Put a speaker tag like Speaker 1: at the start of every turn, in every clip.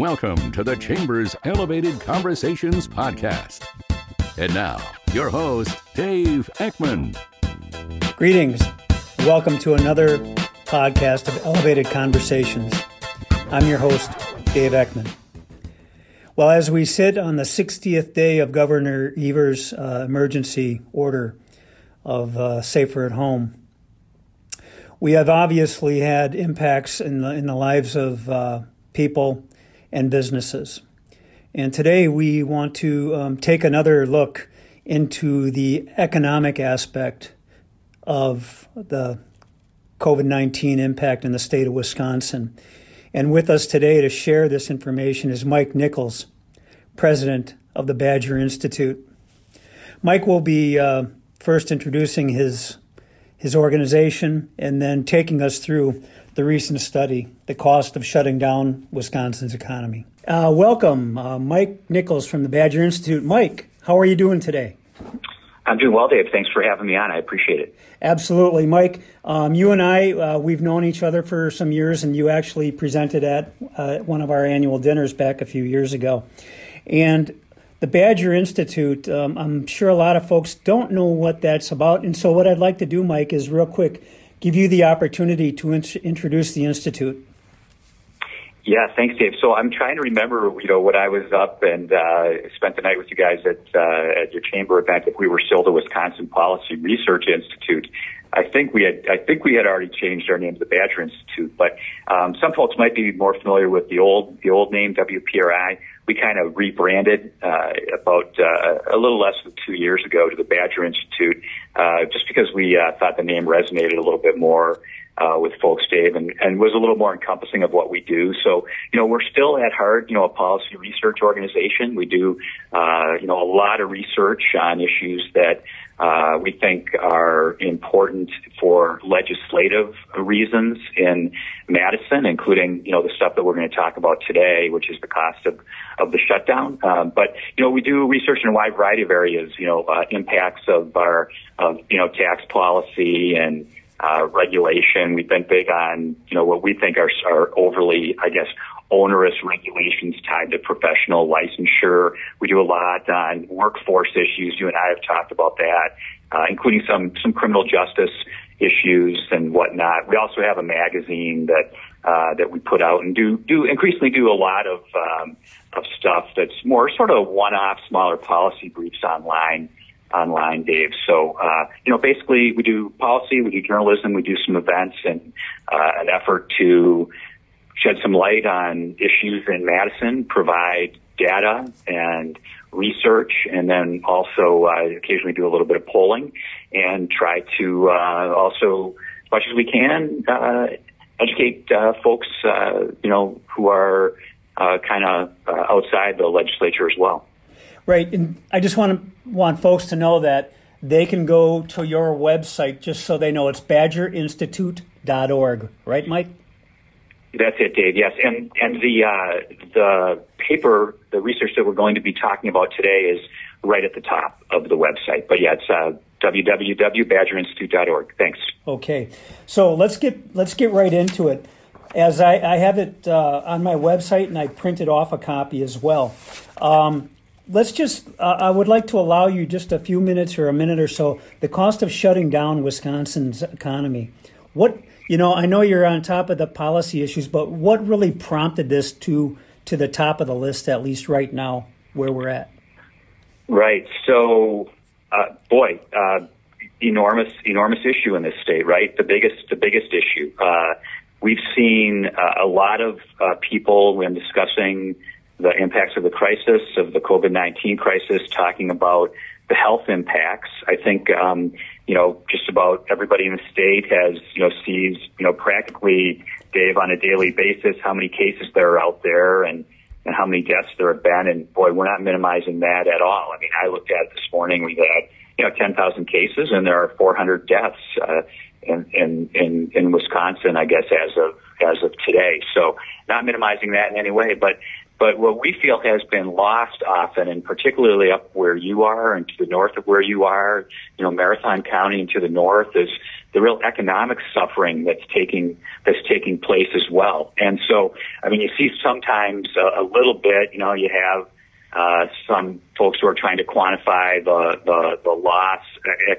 Speaker 1: Welcome to the Chamber's Elevated Conversations podcast. And now, your host, Dave Eckmann.
Speaker 2: Greetings. Welcome to another podcast of Elevated Conversations. I'm your host, Dave Eckmann. Well, as we sit on the 60th day of Governor Evers' uh, emergency order of uh, Safer at Home, we have obviously had impacts in the, in the lives of uh, people and businesses. And today we want to um, take another look into the economic aspect of the COVID 19 impact in the state of Wisconsin. And with us today to share this information is Mike Nichols, president of the Badger Institute. Mike will be uh, first introducing his his organization and then taking us through the recent study, The Cost of Shutting Down Wisconsin's Economy. Uh, welcome, uh, Mike Nichols from the Badger Institute. Mike, how are you doing today?
Speaker 3: I'm doing well, Dave. Thanks for having me on. I appreciate it.
Speaker 2: Absolutely, Mike. Um, you and I, uh, we've known each other for some years, and you actually presented at uh, one of our annual dinners back a few years ago. And the Badger Institute, um, I'm sure a lot of folks don't know what that's about. And so, what I'd like to do, Mike, is real quick give you the opportunity to in- introduce the Institute.
Speaker 3: Yeah, thanks, Dave. So I'm trying to remember, you know, when I was up and uh, spent the night with you guys at uh, at your chamber event, if we were still the Wisconsin Policy Research Institute. I think we had I think we had already changed our name to the Badger Institute, but um, some folks might be more familiar with the old the old name WPRI. We kind of rebranded uh, about uh, a little less than two years ago to the Badger Institute, uh, just because we uh, thought the name resonated a little bit more uh, with folks, Dave, and, and was a little more encompassing of what we do. So, you know, we're still at heart, you know, a policy research organization. We do, uh, you know, a lot of research on issues that uh, we think are important for legislative reasons in Madison, including, you know, the stuff that we're going to talk about today, which is the cost of, of the shutdown. Um, but, you know, we do research in a wide variety of areas, you know, uh, impacts of our, of, you know, tax policy and, uh, regulation. We've been big on, you know, what we think are, are overly, I guess, onerous regulations tied to professional licensure. We do a lot on workforce issues. You and I have talked about that, uh, including some, some criminal justice issues and whatnot. We also have a magazine that, uh, that we put out and do, do increasingly do a lot of, um, of stuff that's more sort of one-off smaller policy briefs online online, Dave. So, uh, you know, basically we do policy, we do journalism, we do some events and, uh, an effort to shed some light on issues in Madison, provide data and research, and then also uh, occasionally do a little bit of polling and try to uh, also, as much as we can, uh, educate uh, folks, uh, you know, who are uh, kind of outside the legislature as well.
Speaker 2: Right, and I just want to want folks to know that they can go to your website just so they know it's badgerinstitute.org, right, Mike?
Speaker 3: That's it, Dave. Yes, and and the uh, the paper, the research that we're going to be talking about today is right at the top of the website. But yeah, it's uh, www.badgerinstitute.org. Thanks.
Speaker 2: Okay, so let's get let's get right into it. As I, I have it uh, on my website, and I printed off a copy as well. Um, let's just, uh, I would like to allow you just a few minutes or a minute or so. The cost of shutting down Wisconsin's economy. What, you know, I know you're on top of the policy issues, but what really prompted this to to the top of the list, at least right now, where we're at?
Speaker 3: Right. So, uh, boy, uh, enormous, enormous issue in this state. Right. The biggest, the biggest issue. Uh, we've seen uh, a lot of uh, people when discussing the impacts of the crisis, of the COVID-19 crisis, talking about the health impacts. I think, um, you know, just about everybody in the state has, you know, sees, you know, practically, Dave, on a daily basis, how many cases there are out there and, and how many deaths there have been. And boy, we're not minimizing that at all. I mean, I looked at it this morning. We've had, you know, 10,000 cases and there are 400 deaths, uh, in, in, in, in Wisconsin, I guess, as of, as of today. So not minimizing that in any way, but but what we feel has been lost often, and particularly up where you are and to the north of where you are, you know, Marathon County and to the north is the real economic suffering that's taking that's taking place as well. And so, I mean, you see sometimes a, a little bit. You know, you have uh, some folks who are trying to quantify the the, the loss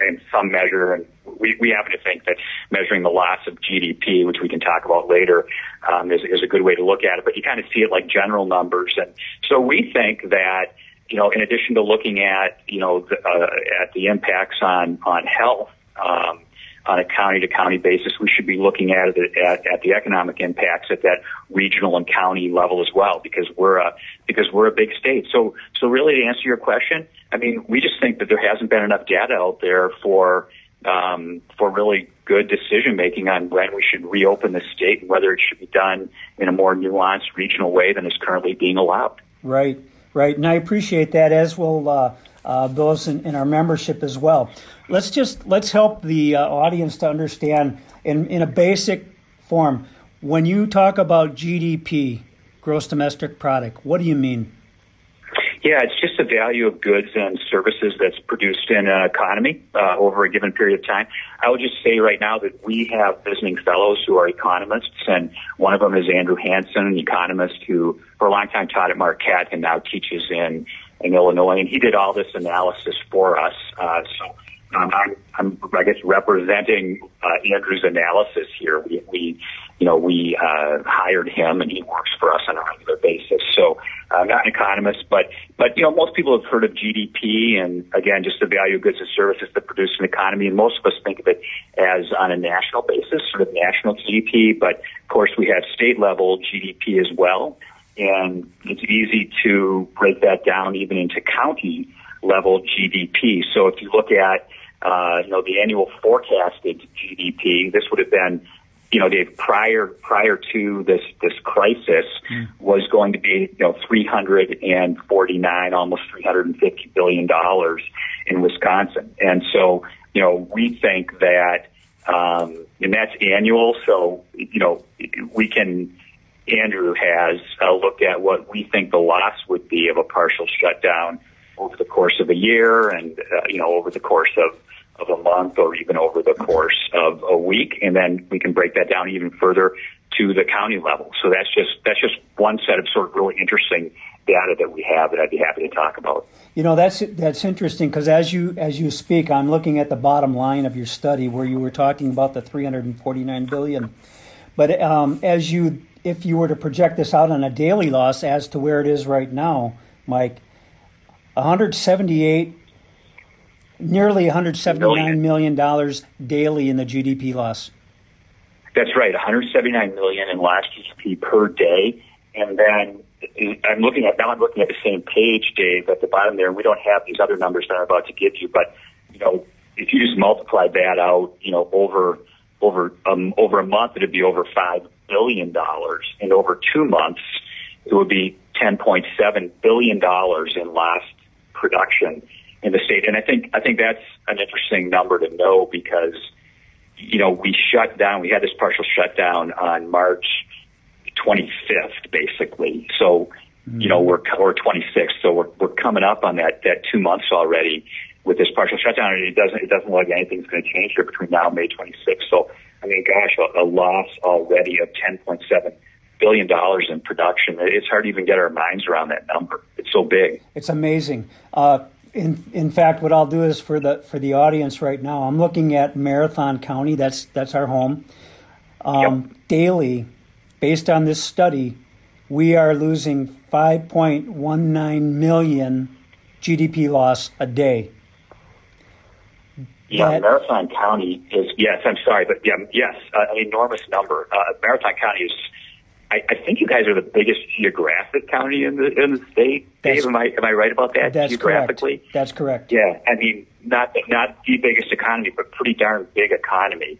Speaker 3: in some measure, and we, we happen to think that measuring the loss of GDP, which we can talk about later, um, is, is a good way to look at it. But you kind of see it like general numbers, and so we think that you know, in addition to looking at you know the, uh, at the impacts on on health. Um, on a county to county basis, we should be looking at it at, at the economic impacts at that regional and county level as well, because we're a because we're a big state. So so really to answer your question, I mean, we just think that there hasn't been enough data out there for um, for really good decision making on when we should reopen the state and whether it should be done in a more nuanced regional way than is currently being allowed.
Speaker 2: Right, right, and I appreciate that as will uh, uh, those in, in, our membership as well. Let's just let's help the uh, audience to understand in in a basic form when you talk about GDP, gross domestic product. What do you mean?
Speaker 3: Yeah, it's just the value of goods and services that's produced in an economy uh, over a given period of time. I would just say right now that we have visiting fellows who are economists, and one of them is Andrew Hanson, an economist who for a long time taught at Marquette and now teaches in in Illinois, and he did all this analysis for us. Uh, so um, I'm, I'm, I guess, representing uh, Andrew's analysis here. We, we you know, we uh, hired him, and he works for us on a regular basis. So, uh, not an economist, but but you know, most people have heard of GDP, and again, just the value of goods and services that produce an economy. And most of us think of it as on a national basis, sort of national GDP. But of course, we have state level GDP as well, and it's easy to break that down even into county level GDP. So, if you look at uh, you know, the annual forecasted GDP, this would have been you know, Dave, prior prior to this this crisis mm. was going to be you know 349, almost 350 billion dollars in Wisconsin, and so you know we think that, um, and that's annual. So you know we can. Andrew has uh, looked at what we think the loss would be of a partial shutdown over the course of a year, and uh, you know over the course of of a month or even over the course of a week. And then we can break that down even further to the county level. So that's just, that's just one set of sort of really interesting data that we have that I'd be happy to talk about.
Speaker 2: You know, that's, that's interesting because as you, as you speak, I'm looking at the bottom line of your study where you were talking about the 349 billion. But um, as you, if you were to project this out on a daily loss as to where it is right now, Mike, 178 nearly 179 million dollars daily in the GDP loss.
Speaker 3: That's right, 179 million in lost GDP per day, and then I'm looking at now. I'm looking at the same page, Dave, at the bottom there. We don't have these other numbers that I'm about to give you, but you know, if you just multiply that out, you know, over over um, over a month, it'd be over five billion dollars, and over two months, it would be 10.7 billion dollars in lost production in the state. And I think I think that's an interesting number to know because you know we shut down. We had this partial shutdown on March 25th, basically. So mm-hmm. you know we're or 26th. So we're we're coming up on that that two months already with this partial shutdown, and it doesn't it doesn't look like anything's going to change here between now and May 26th. So I mean, gosh, a, a loss already of 10.7 billion dollars in production. It's hard to even get our minds around that number. It's so big.
Speaker 2: It's amazing. Uh, in in fact, what I'll do is for the for the audience right now, I'm looking at Marathon County. That's that's our home. Um, yep. Daily, based on this study, we are losing 5.19 million GDP loss a day.
Speaker 3: Yeah, that, Marathon County is yes. I'm sorry, but yeah, yes, uh, an enormous number. Uh, Marathon County is I, I think you guys are the biggest geographic county in the in the state. That's, Dave, am I am I right about that?
Speaker 2: That's
Speaker 3: geographically.
Speaker 2: Correct. That's correct.
Speaker 3: Yeah, I mean not not the biggest economy, but pretty darn big economy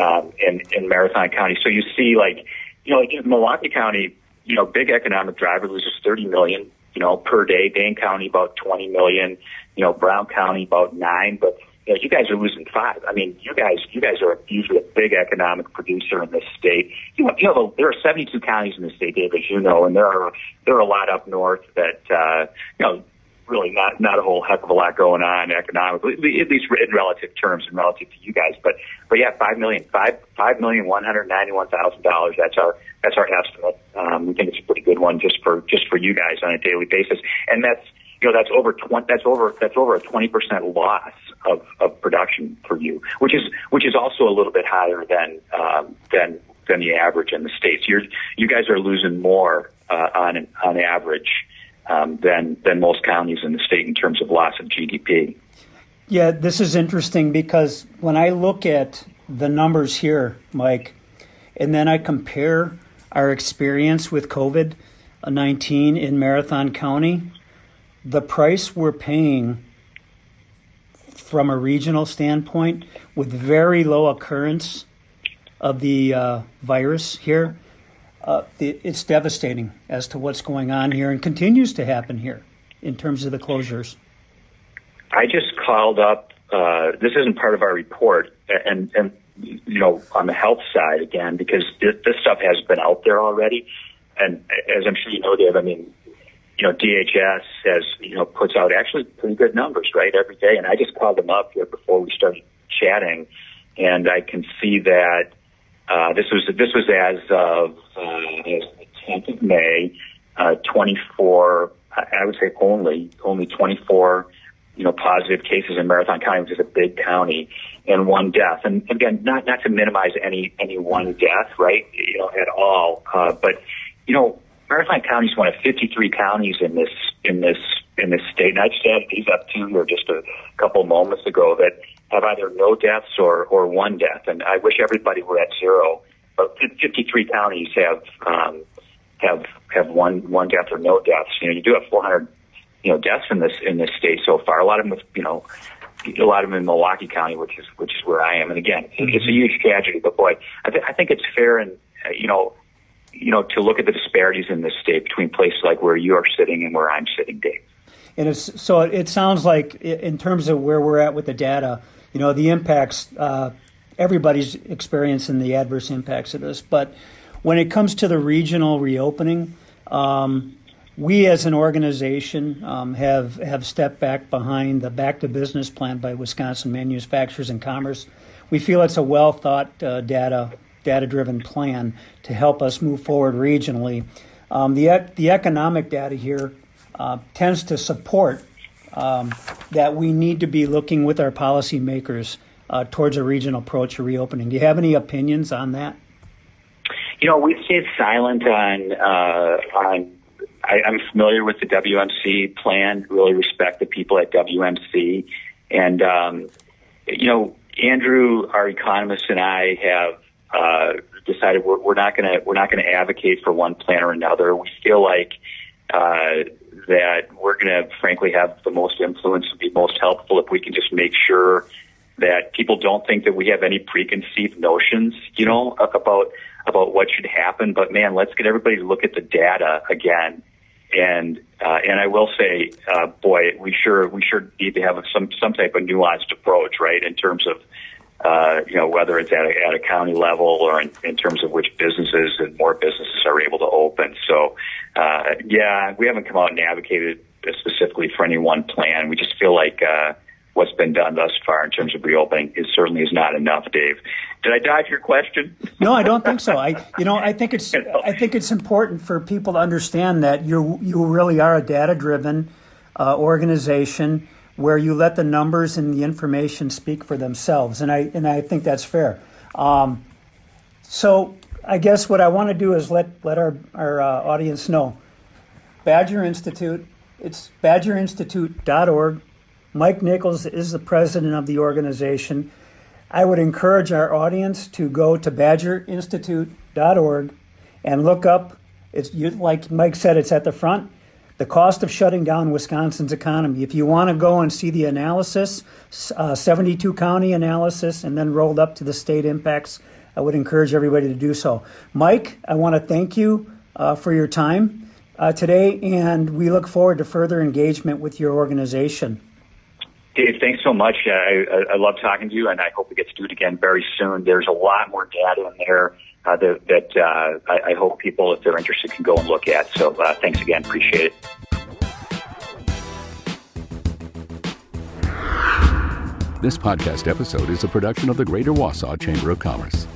Speaker 3: um, in in Marathon County. So you see, like you know, like in Milwaukee County, you know, big economic driver loses thirty million, you know, per day. Dane County about twenty million. You know, Brown County about nine, but you, know, you guys are losing five. I mean, you guys, you guys are usually a big economic producer in this state. You know, you know, there are 72 counties in the state, Dave, as you know, and there are there are a lot up north that uh, you know really not not a whole heck of a lot going on economically, at least in relative terms and relative to you guys. But but yeah, five million, five five million one hundred ninety one thousand dollars. That's our that's our estimate. Um, we think it's a pretty good one just for just for you guys on a daily basis, and that's you know that's over twenty that's over that's over a twenty percent loss of, of production for you, which is which is also a little bit higher than um, than than the average in the states. You're you guys are losing more uh, on on average um, than than most counties in the state in terms of loss of GDP.
Speaker 2: Yeah, this is interesting because when I look at the numbers here, Mike, and then I compare our experience with COVID 19 in Marathon County, the price we're paying from a regional standpoint with very low occurrence of the uh, virus here uh, it's devastating as to what's going on here and continues to happen here in terms of the closures.
Speaker 3: I just called up. Uh, this isn't part of our report, and and you know on the health side again because this, this stuff has been out there already, and as I'm sure you know, Dave. I mean, you know, DHS has you know puts out actually pretty good numbers right every day, and I just called them up here before we started chatting, and I can see that uh, this was this was as of uh, the 10th of May, uh, 24. I would say only only 24, you know, positive cases in Marathon County, which is a big county, and one death. And again, not not to minimize any any one death, right? You know, at all. Uh, but you know, Marathon County is one of 53 counties in this in this in this state. And I just added these up to here just a couple moments ago that have either no deaths or, or one death. And I wish everybody were at zero. But 53 counties have um, have have one one death or no deaths. You know, you do have 400 you know deaths in this in this state so far. A lot of them, you know, a lot of them in Milwaukee County, which is which is where I am. And again, mm-hmm. it's a huge tragedy. But boy, I, th- I think it's fair and uh, you know, you know, to look at the disparities in this state between places like where you are sitting and where I'm sitting, Dave.
Speaker 2: And it's, so it sounds like, in terms of where we're at with the data, you know, the impacts, uh, everybody's experiencing the adverse impacts of this. But when it comes to the regional reopening, um, we as an organization um, have have stepped back behind the back to business plan by Wisconsin Manufacturers and Commerce. We feel it's a well thought uh, data data driven plan to help us move forward regionally. Um, the the economic data here uh, tends to support um, that we need to be looking with our policymakers uh, towards a regional approach to reopening. Do you have any opinions on that?
Speaker 3: You know, we've stayed silent on uh, on. I, I'm familiar with the WMC plan. Really respect the people at WMC, and um, you know, Andrew, our economist, and I have uh, decided we're, we're not going to we're not going to advocate for one plan or another. We feel like uh, that we're going to, frankly, have the most influence and be most helpful if we can just make sure that people don't think that we have any preconceived notions, you know, about about what should happen. But man, let's get everybody to look at the data again. And uh, and I will say, uh, boy, we sure we sure need to have some some type of nuanced approach, right, in terms of uh, you know, whether it's at a, at a county level or in, in terms of which businesses and more businesses are able to open. So, uh, yeah, we haven't come out and advocated specifically for any one plan. We just feel like, uh, what's been done thus far in terms of reopening is certainly is not enough, Dave. Did I dodge your question?
Speaker 2: No, I don't think so. I, you know, I think it's, I think it's important for people to understand that you you really are a data driven uh, organization where you let the numbers and the information speak for themselves, and I and I think that's fair. Um, so I guess what I want to do is let let our our uh, audience know. Badger Institute, it's badgerinstitute.org. Mike Nichols is the president of the organization. I would encourage our audience to go to badgerinstitute.org and look up. It's like Mike said, it's at the front the cost of shutting down Wisconsin's economy. If you want to go and see the analysis, uh, 72 county analysis, and then rolled up to the state impacts, I would encourage everybody to do so. Mike, I want to thank you uh, for your time uh, today, and we look forward to further engagement with your organization.
Speaker 3: Dave, thanks so much. Uh, I, I, love talking to you, and I hope we get to do it again very soon. There's a lot more data in there uh, that, that uh, I, I, hope people, if they're interested, can go and look at. So uh, thanks again. Appreciate it.
Speaker 1: This podcast episode is a production of the Greater Wausau Chamber of Commerce.